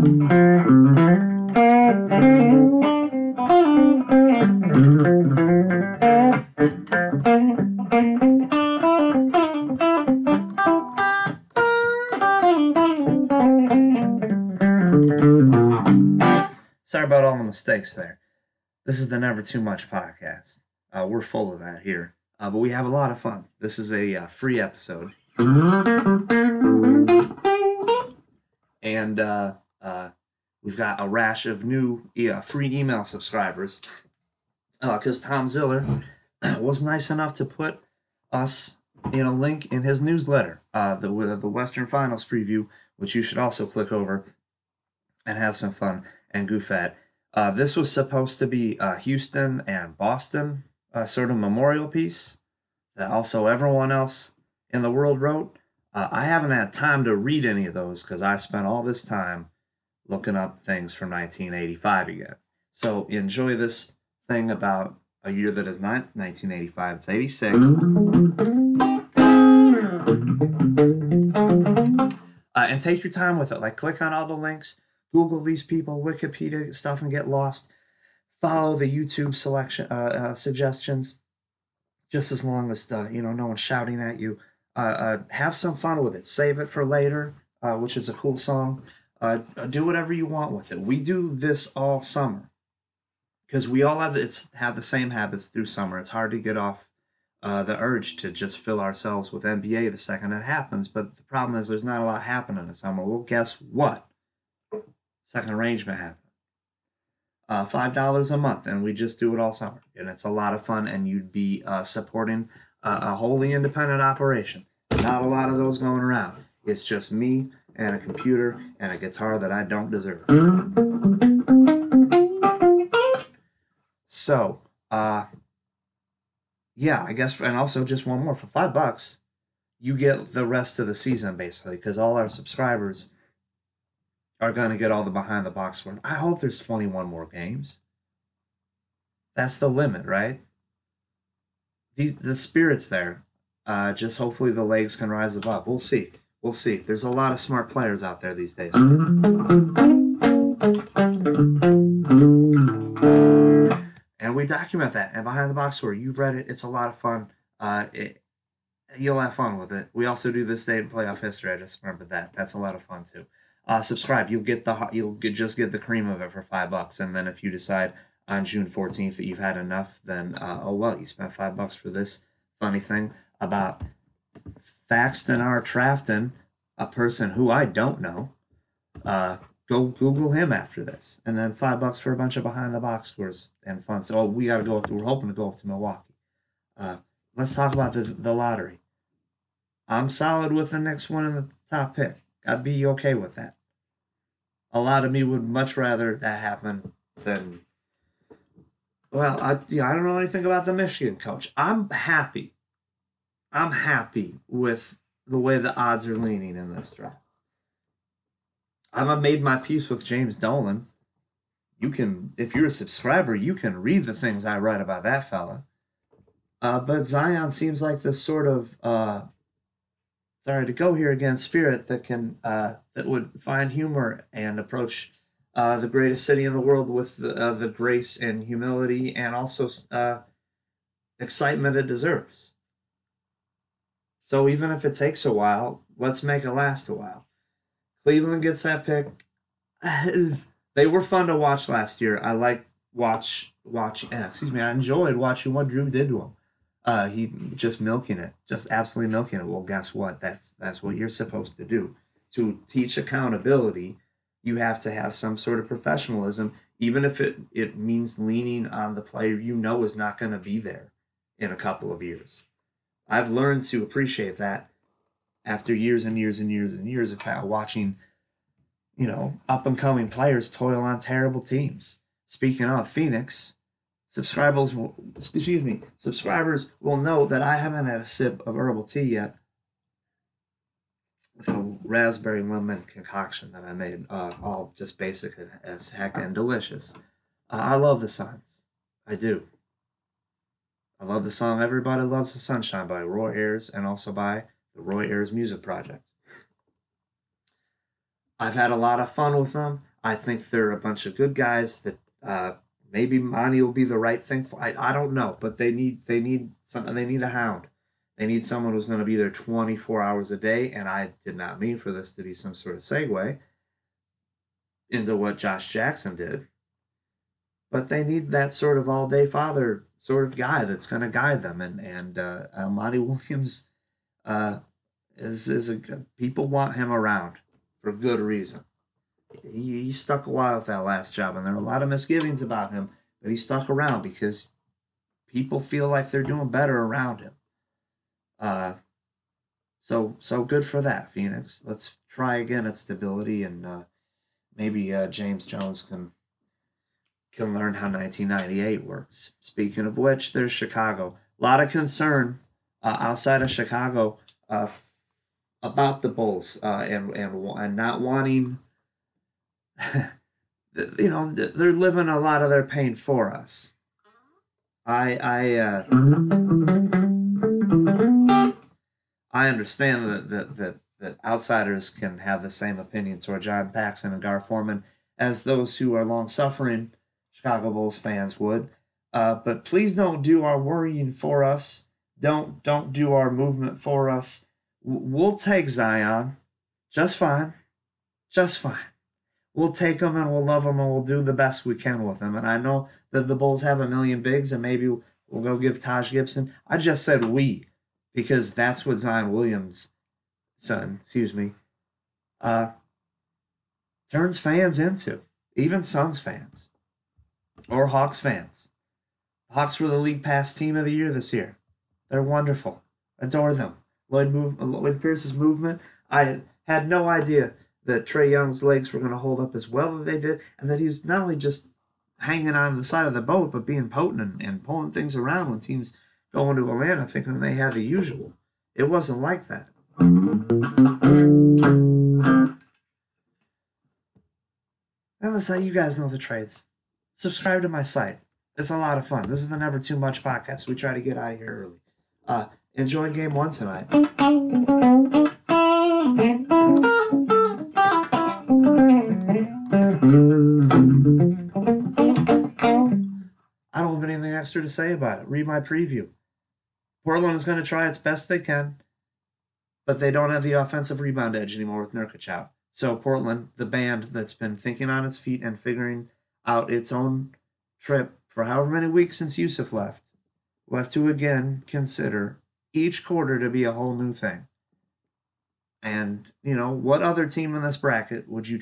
Sorry about all the mistakes there. This is the Never Too Much podcast. Uh, we're full of that here, uh, but we have a lot of fun. This is a uh, free episode, and uh, uh, we've got a rash of new uh, free email subscribers because Tom Ziller was nice enough to put us in a link in his newsletter, uh, the the Western Finals preview, which you should also click over and have some fun and goof at. Uh, this was supposed to be uh, Houston and Boston uh, sort of memorial piece that also everyone else in the world wrote. Uh, I haven't had time to read any of those because I spent all this time looking up things from 1985 again. So enjoy this thing about a year that is not 1985, it's 86. Uh, and take your time with it. Like, click on all the links, Google these people, Wikipedia stuff, and get lost. Follow the YouTube selection uh, uh, suggestions, just as long as uh, you know no one's shouting at you. Uh, uh, have some fun with it. Save it for later, which is a cool song. Uh, do whatever you want with it. We do this all summer because we all have it's have the same habits through summer. It's hard to get off uh, the urge to just fill ourselves with NBA the second it happens. But the problem is there's not a lot happening in summer. Well, guess what? Second arrangement happened. Uh, Five dollars a month, and we just do it all summer, and it's a lot of fun. And you'd be uh, supporting a, a wholly independent operation. Not a lot of those going around. It's just me and a computer and a guitar that I don't deserve. So, uh, yeah, I guess, and also just one more for five bucks, you get the rest of the season basically because all our subscribers are going to get all the behind the box work. I hope there's 21 more games. That's the limit, right? These the spirit's there. Uh, just hopefully the legs can rise above. We'll see. We'll see. There's a lot of smart players out there these days. And we document that. And behind the box score, you've read it. It's a lot of fun. Uh, it, you'll have fun with it. We also do this in playoff history. I just remember that. That's a lot of fun too. Uh, subscribe. You'll get the you'll get, just get the cream of it for five bucks. And then if you decide on June fourteenth that you've had enough, then uh, oh well, you spent five bucks for this funny thing about Faxton R. Trafton, a person who I don't know. Uh, go Google him after this, and then five bucks for a bunch of behind the box scores and fun. So we got to go up. To, we're hoping to go up to Milwaukee. Uh, let's talk about the the lottery. I'm solid with the next one in the top pick. I'd be okay with that. A lot of me would much rather that happen than. Well, I, yeah, I don't know anything about the Michigan coach. I'm happy. I'm happy with the way the odds are leaning in this draft. I've made my peace with James Dolan. You can, if you're a subscriber, you can read the things I write about that fella. Uh, but Zion seems like this sort of, uh, sorry to go here again, spirit that can, uh, that would find humor and approach uh, the greatest city in the world with the, uh, the grace and humility and also uh, excitement it deserves. So even if it takes a while, let's make it last a while. Cleveland gets that pick. they were fun to watch last year. I like watch watch. eh, excuse me. I enjoyed watching what Drew did to him. Uh, he just milking it, just absolutely milking it. Well, guess what? That's that's what you're supposed to do. To teach accountability, you have to have some sort of professionalism, even if it it means leaning on the player you know is not going to be there in a couple of years. I've learned to appreciate that after years and years and years and years of watching, you know, up and coming players toil on terrible teams. Speaking of Phoenix, subscribers will excuse me, subscribers will know that I haven't had a sip of herbal tea yet. A raspberry lemon concoction that I made, uh, all just basic as heck and delicious. Uh, I love the Suns. I do. I love the song Everybody Loves the Sunshine by Roy Ayers and also by the Roy Ayers Music Project. I've had a lot of fun with them. I think they're a bunch of good guys that uh, maybe Monty will be the right thing for. I, I don't know, but they need they need something. They need a hound. They need someone who's going to be there 24 hours a day. And I did not mean for this to be some sort of segue into what Josh Jackson did. But they need that sort of all day father sort of guy that's going to guide them. And and uh, Monty Williams uh, is is a people want him around for good reason. He, he stuck a while with that last job, and there are a lot of misgivings about him, but he stuck around because people feel like they're doing better around him. Uh, so so good for that, Phoenix. Let's try again at stability, and uh, maybe uh, James Jones can can learn how 1998 works. Speaking of which, there's Chicago. A lot of concern uh, outside of Chicago uh, about the Bulls uh, and and and not wanting. you know, they're living a lot of their pain for us. I I uh, I understand that that that that outsiders can have the same opinion toward John Paxson and Gar Forman as those who are long suffering Chicago Bulls fans would. Uh, but please don't do our worrying for us. Don't don't do our movement for us. We'll take Zion, just fine, just fine. We'll take him and we'll love him and we'll do the best we can with him. And I know that the Bulls have a million bigs and maybe we'll go give Taj Gibson. I just said we because that's what Zion Williams, son, excuse me, uh, turns fans into, even Suns fans or Hawks fans. The Hawks were the league pass team of the year this year. They're wonderful. Adore them. Lloyd, move, Lloyd Pierce's movement. I had no idea that Trae Young's legs were going to hold up as well as they did, and that he was not only just hanging on the side of the boat, but being potent and, and pulling things around when teams go into Atlanta thinking they had the usual. It wasn't like that. And listen, uh, you guys know the trades. Subscribe to my site. It's a lot of fun. This is the Never Too Much podcast. We try to get out of here early. Uh, enjoy game one tonight. I don't have anything extra to say about it. Read my preview. Portland is going to try its best they can, but they don't have the offensive rebound edge anymore with Nurkic out. So Portland, the band that's been thinking on its feet and figuring out its own trip for however many weeks since Jusuf left, have to again consider each quarter to be a whole new thing. And, you know, what other team in this bracket would you